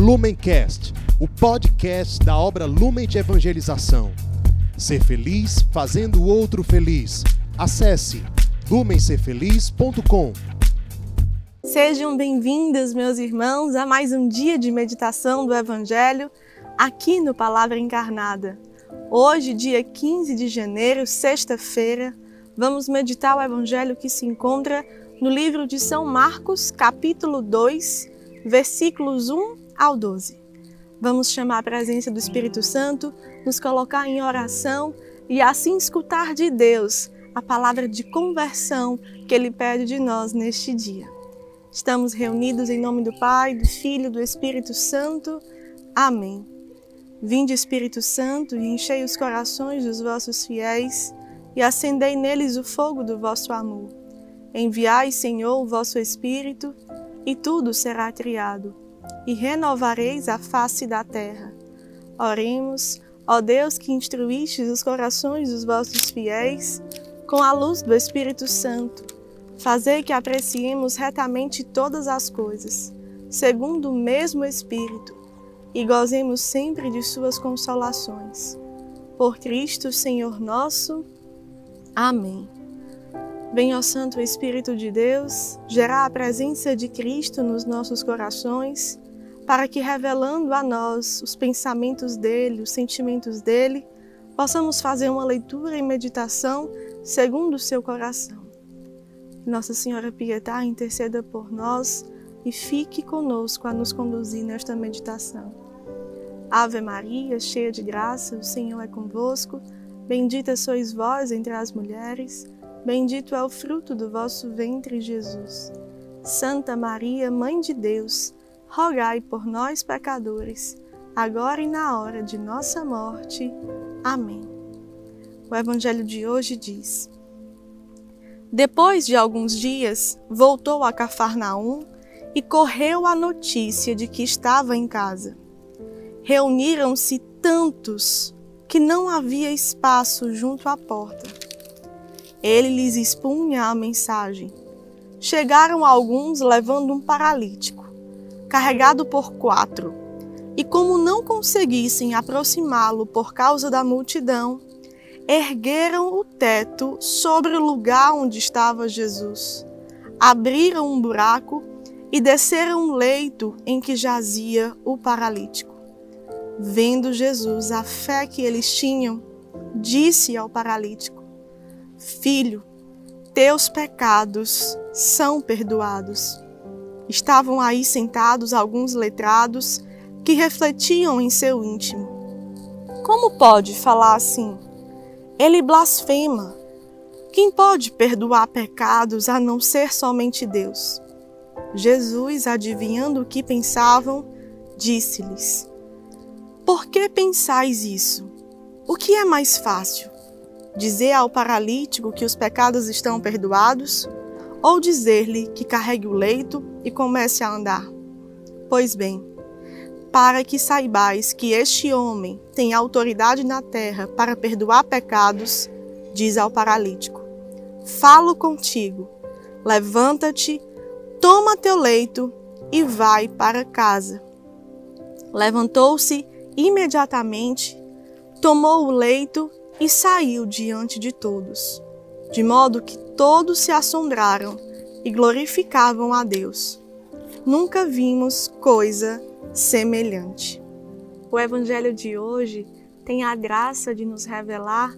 Lumencast, o podcast da obra Lumen de Evangelização. Ser feliz fazendo o outro feliz. Acesse lumencerfeliz.com. Sejam bem-vindos, meus irmãos, a mais um dia de meditação do Evangelho aqui no Palavra Encarnada. Hoje, dia 15 de janeiro, sexta-feira, vamos meditar o Evangelho que se encontra no livro de São Marcos, capítulo 2, versículos 1 ao 12. Vamos chamar a presença do Espírito Santo, nos colocar em oração e assim escutar de Deus a palavra de conversão que Ele pede de nós neste dia. Estamos reunidos em nome do Pai, do Filho e do Espírito Santo. Amém. Vinde, Espírito Santo, e enchei os corações dos vossos fiéis e acendei neles o fogo do vosso amor. Enviai, Senhor, o vosso Espírito, e tudo será criado e renovareis a face da terra. Oremos, ó Deus que instruístes os corações dos vossos fiéis com a luz do Espírito Santo. Fazei que apreciemos retamente todas as coisas, segundo o mesmo Espírito, e gozemos sempre de suas consolações. Por Cristo, Senhor nosso. Amém. Venha, ó Santo Espírito de Deus, gerar a presença de Cristo nos nossos corações, para que, revelando a nós os pensamentos dele, os sentimentos dele, possamos fazer uma leitura e meditação segundo o seu coração. Nossa Senhora Pietá interceda por nós e fique conosco a nos conduzir nesta meditação. Ave Maria, cheia de graça, o Senhor é convosco. Bendita sois vós entre as mulheres. Bendito é o fruto do vosso ventre, Jesus. Santa Maria, Mãe de Deus, rogai por nós, pecadores, agora e na hora de nossa morte. Amém. O Evangelho de hoje diz: Depois de alguns dias, voltou a Cafarnaum e correu a notícia de que estava em casa. Reuniram-se tantos que não havia espaço junto à porta ele lhes expunha a mensagem. Chegaram alguns levando um paralítico, carregado por quatro, e como não conseguissem aproximá-lo por causa da multidão, ergueram o teto sobre o lugar onde estava Jesus, abriram um buraco e desceram um leito em que jazia o paralítico. Vendo Jesus a fé que eles tinham, disse ao paralítico: Filho, teus pecados são perdoados. Estavam aí sentados alguns letrados que refletiam em seu íntimo. Como pode falar assim? Ele blasfema. Quem pode perdoar pecados a não ser somente Deus? Jesus, adivinhando o que pensavam, disse-lhes: Por que pensais isso? O que é mais fácil? Dizer ao paralítico que os pecados estão perdoados ou dizer-lhe que carregue o leito e comece a andar? Pois bem, para que saibais que este homem tem autoridade na terra para perdoar pecados, diz ao paralítico: Falo contigo, levanta-te, toma teu leito e vai para casa. Levantou-se imediatamente, tomou o leito e saiu diante de todos, de modo que todos se assombraram e glorificavam a Deus. Nunca vimos coisa semelhante. O Evangelho de hoje tem a graça de nos revelar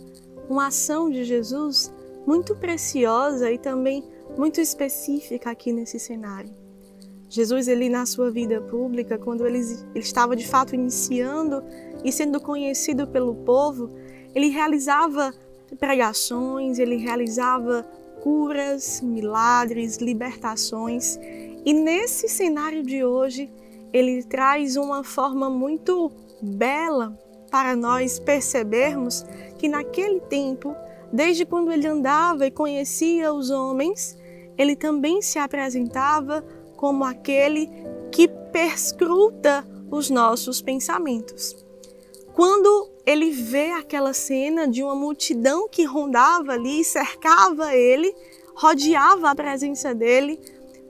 uma ação de Jesus muito preciosa e também muito específica aqui nesse cenário. Jesus, ele na sua vida pública, quando ele, ele estava de fato iniciando e sendo conhecido pelo povo, ele realizava pregações, ele realizava curas, milagres, libertações. E nesse cenário de hoje, ele traz uma forma muito bela para nós percebermos que naquele tempo, desde quando ele andava e conhecia os homens, ele também se apresentava como aquele que perscruta os nossos pensamentos. Quando ele vê aquela cena de uma multidão que rondava ali, cercava ele, rodeava a presença dele,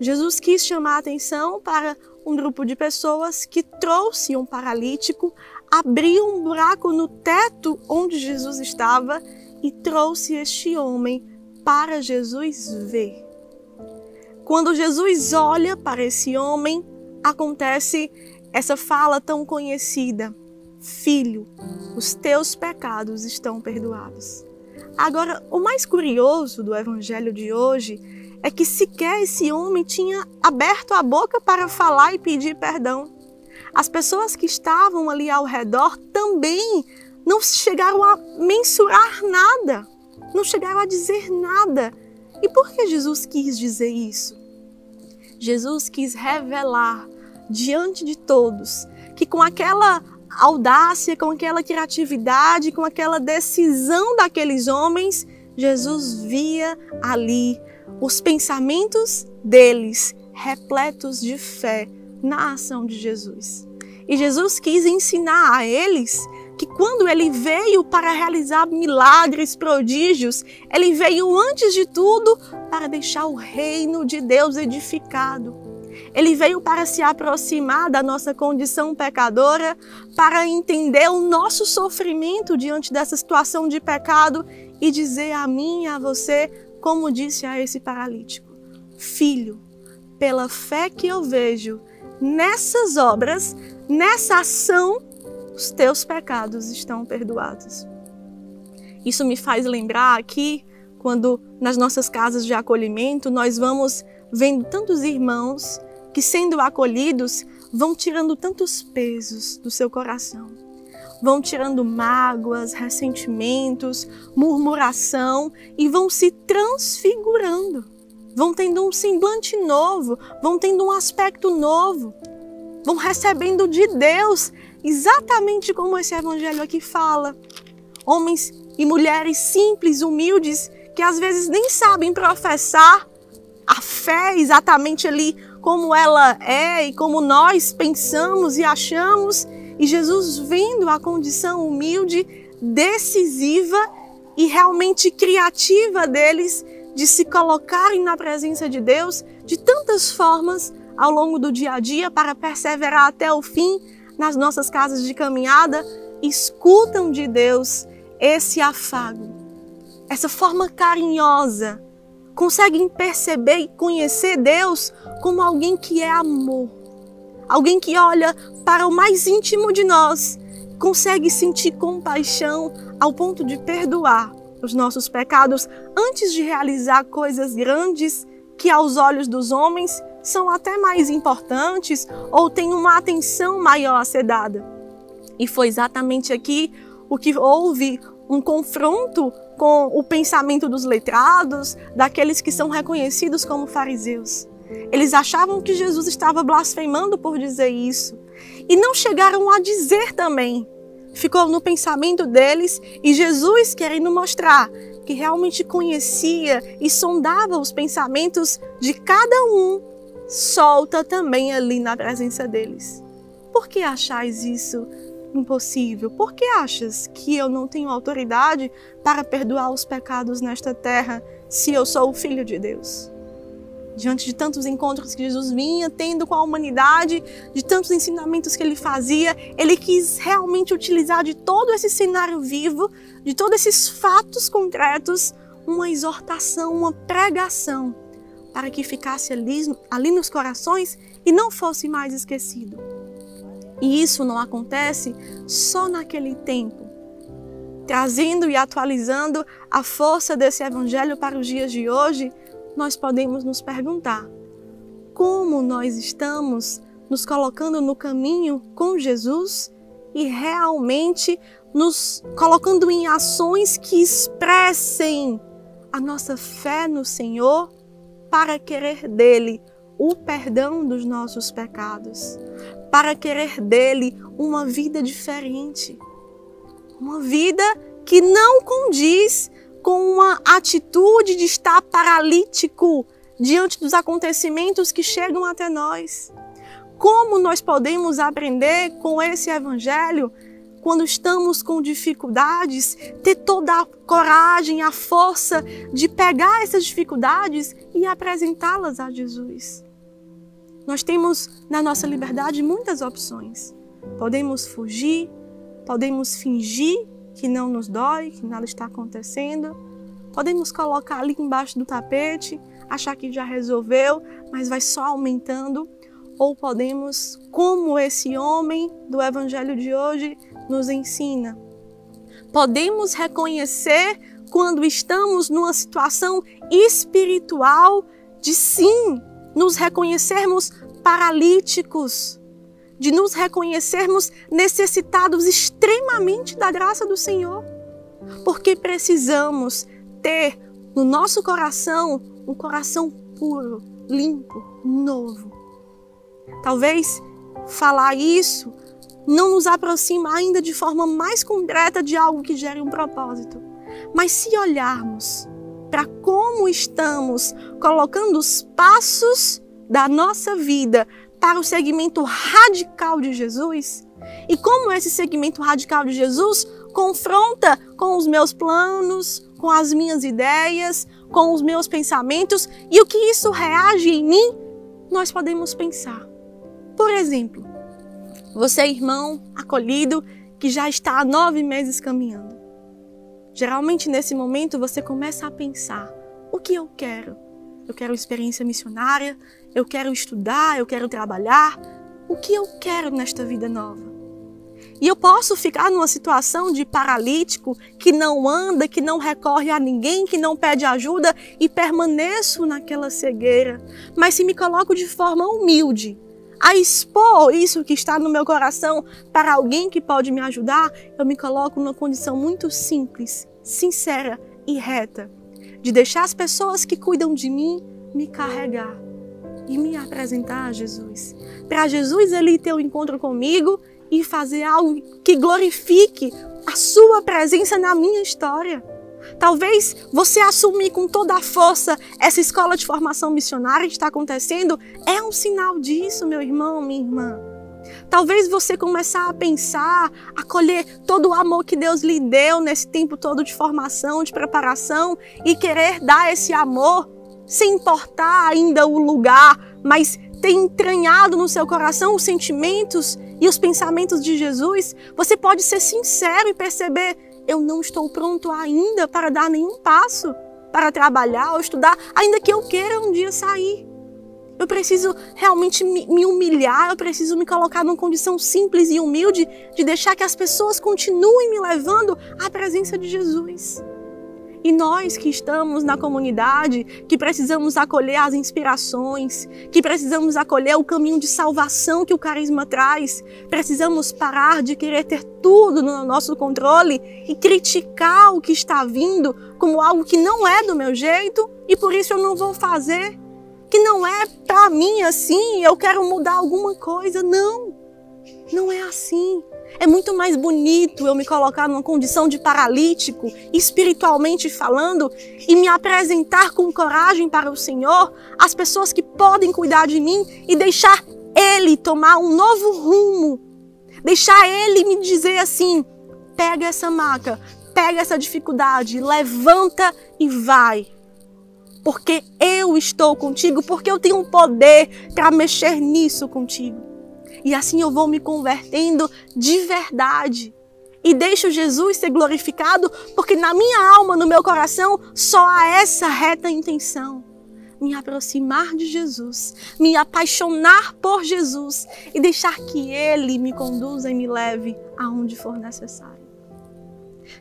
Jesus quis chamar a atenção para um grupo de pessoas que trouxe um paralítico, abriu um buraco no teto onde Jesus estava e trouxe este homem para Jesus ver. Quando Jesus olha para esse homem, acontece essa fala tão conhecida: Filho, os teus pecados estão perdoados. Agora, o mais curioso do evangelho de hoje é que sequer esse homem tinha aberto a boca para falar e pedir perdão. As pessoas que estavam ali ao redor também não chegaram a mensurar nada, não chegaram a dizer nada. E por que Jesus quis dizer isso? Jesus quis revelar diante de todos que com aquela audácia, com aquela criatividade, com aquela decisão daqueles homens, Jesus via ali os pensamentos deles repletos de fé na ação de Jesus. E Jesus quis ensinar a eles que quando ele veio para realizar milagres, prodígios, ele veio antes de tudo para deixar o reino de Deus edificado. Ele veio para se aproximar da nossa condição pecadora, para entender o nosso sofrimento diante dessa situação de pecado e dizer a mim e a você, como disse a esse paralítico: Filho, pela fé que eu vejo nessas obras, nessa ação, os teus pecados estão perdoados. Isso me faz lembrar aqui, quando nas nossas casas de acolhimento nós vamos vendo tantos irmãos que, sendo acolhidos, vão tirando tantos pesos do seu coração. Vão tirando mágoas, ressentimentos, murmuração e vão se transfigurando. Vão tendo um semblante novo, vão tendo um aspecto novo. Vão recebendo de Deus, exatamente como esse evangelho aqui fala. Homens e mulheres simples, humildes, que às vezes nem sabem professar a fé exatamente ali como ela é e como nós pensamos e achamos, e Jesus vendo a condição humilde, decisiva e realmente criativa deles de se colocarem na presença de Deus de tantas formas ao longo do dia a dia para perseverar até o fim nas nossas casas de caminhada, escutam de Deus esse afago, essa forma carinhosa conseguem perceber e conhecer Deus como alguém que é amor, alguém que olha para o mais íntimo de nós, consegue sentir compaixão ao ponto de perdoar os nossos pecados antes de realizar coisas grandes que aos olhos dos homens são até mais importantes ou têm uma atenção maior a ser dada. E foi exatamente aqui o que houve um confronto com o pensamento dos letrados, daqueles que são reconhecidos como fariseus. Eles achavam que Jesus estava blasfemando por dizer isso e não chegaram a dizer também. Ficou no pensamento deles e Jesus querendo mostrar que realmente conhecia e sondava os pensamentos de cada um, solta também ali na presença deles. Por que achais isso impossível? Por que achas que eu não tenho autoridade para perdoar os pecados nesta terra se eu sou o Filho de Deus? Diante de tantos encontros que Jesus vinha tendo com a humanidade, de tantos ensinamentos que ele fazia, ele quis realmente utilizar de todo esse cenário vivo, de todos esses fatos concretos, uma exortação, uma pregação, para que ficasse ali, ali nos corações e não fosse mais esquecido. E isso não acontece só naquele tempo. Trazendo e atualizando a força desse evangelho para os dias de hoje, nós podemos nos perguntar: como nós estamos nos colocando no caminho com Jesus e realmente nos colocando em ações que expressem a nossa fé no Senhor para querer dele o perdão dos nossos pecados, para querer dele uma vida diferente. Uma vida que não condiz com uma atitude de estar paralítico diante dos acontecimentos que chegam até nós. Como nós podemos aprender com esse evangelho quando estamos com dificuldades, ter toda a coragem, a força de pegar essas dificuldades e apresentá-las a Jesus? Nós temos na nossa liberdade muitas opções. Podemos fugir, podemos fingir que não nos dói, que nada está acontecendo. Podemos colocar ali embaixo do tapete, achar que já resolveu, mas vai só aumentando. Ou podemos, como esse homem do evangelho de hoje nos ensina, podemos reconhecer quando estamos numa situação espiritual de sim nos reconhecermos paralíticos, de nos reconhecermos necessitados extremamente da graça do Senhor, porque precisamos ter no nosso coração um coração puro, limpo, novo. Talvez falar isso não nos aproxima ainda de forma mais concreta de algo que gere um propósito. Mas se olharmos para como estamos colocando os passos da nossa vida para o segmento radical de Jesus, e como esse segmento radical de Jesus confronta com os meus planos, com as minhas ideias, com os meus pensamentos e o que isso reage em mim, nós podemos pensar. Por exemplo, você, irmão acolhido, que já está há nove meses caminhando. Geralmente, nesse momento, você começa a pensar: o que eu quero? Eu quero experiência missionária, eu quero estudar, eu quero trabalhar. O que eu quero nesta vida nova? E eu posso ficar numa situação de paralítico que não anda, que não recorre a ninguém, que não pede ajuda e permaneço naquela cegueira. Mas se me coloco de forma humilde, a expor isso que está no meu coração para alguém que pode me ajudar, eu me coloco numa condição muito simples, sincera e reta, de deixar as pessoas que cuidam de mim me carregar e me apresentar a Jesus. Para Jesus ele ter um encontro comigo e fazer algo que glorifique a sua presença na minha história. Talvez você assumir com toda a força essa escola de formação missionária que está acontecendo é um sinal disso, meu irmão, minha irmã. Talvez você começar a pensar, a colher todo o amor que Deus lhe deu nesse tempo todo de formação, de preparação e querer dar esse amor sem importar ainda o lugar, mas ter entranhado no seu coração os sentimentos e os pensamentos de Jesus, você pode ser sincero e perceber eu não estou pronto ainda para dar nenhum passo para trabalhar ou estudar, ainda que eu queira um dia sair. Eu preciso realmente me humilhar, eu preciso me colocar numa condição simples e humilde de deixar que as pessoas continuem me levando à presença de Jesus. E nós que estamos na comunidade, que precisamos acolher as inspirações, que precisamos acolher o caminho de salvação que o carisma traz, precisamos parar de querer ter tudo no nosso controle e criticar o que está vindo como algo que não é do meu jeito e por isso eu não vou fazer. Que não é para mim assim, eu quero mudar alguma coisa. Não, não é assim. É muito mais bonito eu me colocar numa condição de paralítico, espiritualmente falando, e me apresentar com coragem para o Senhor, as pessoas que podem cuidar de mim e deixar Ele tomar um novo rumo. Deixar Ele me dizer assim: pega essa maca, pega essa dificuldade, levanta e vai. Porque eu estou contigo, porque eu tenho um poder para mexer nisso contigo. E assim eu vou me convertendo de verdade. E deixo Jesus ser glorificado, porque na minha alma, no meu coração, só há essa reta intenção. Me aproximar de Jesus, me apaixonar por Jesus e deixar que Ele me conduza e me leve aonde for necessário.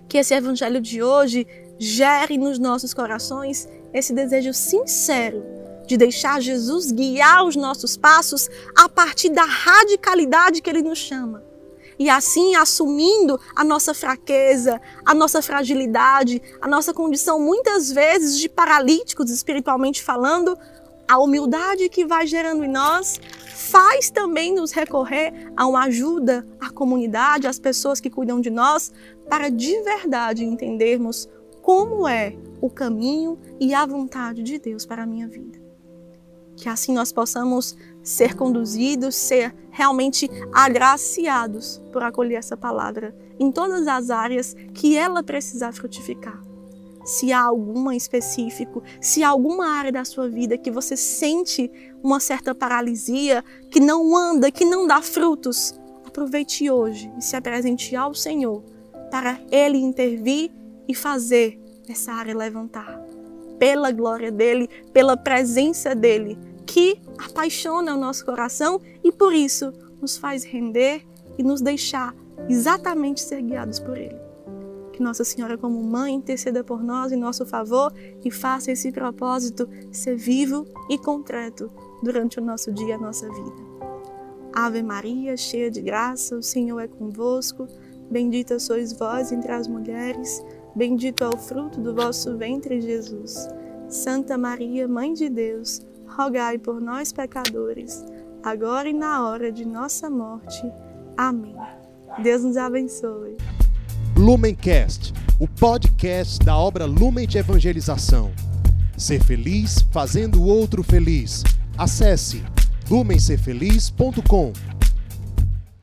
Que esse evangelho de hoje gere nos nossos corações esse desejo sincero de deixar Jesus guiar os nossos passos a partir da radicalidade que ele nos chama. E assim, assumindo a nossa fraqueza, a nossa fragilidade, a nossa condição muitas vezes de paralíticos espiritualmente falando, a humildade que vai gerando em nós faz também nos recorrer a uma ajuda à comunidade, às pessoas que cuidam de nós, para de verdade entendermos como é o caminho e a vontade de Deus para a minha vida que assim nós possamos ser conduzidos, ser realmente agraciados por acolher essa palavra em todas as áreas que ela precisa frutificar. se há alguma em específico, se há alguma área da sua vida que você sente uma certa paralisia, que não anda, que não dá frutos, aproveite hoje e se apresente ao Senhor para Ele intervir e fazer essa área levantar. Pela glória dele, pela presença dele, que apaixona o nosso coração e por isso nos faz render e nos deixar exatamente ser guiados por Ele. Que Nossa Senhora, como mãe, interceda por nós em nosso favor e faça esse propósito ser vivo e concreto durante o nosso dia, a nossa vida. Ave Maria, cheia de graça, o Senhor é convosco. Bendita sois vós entre as mulheres, bendito é o fruto do vosso ventre, Jesus. Santa Maria, Mãe de Deus, rogai por nós, pecadores, agora e na hora de nossa morte. Amém. Deus nos abençoe. Lumencast, o podcast da obra Lumen de Evangelização. Ser feliz fazendo o outro feliz. Acesse lumencerfeliz.com.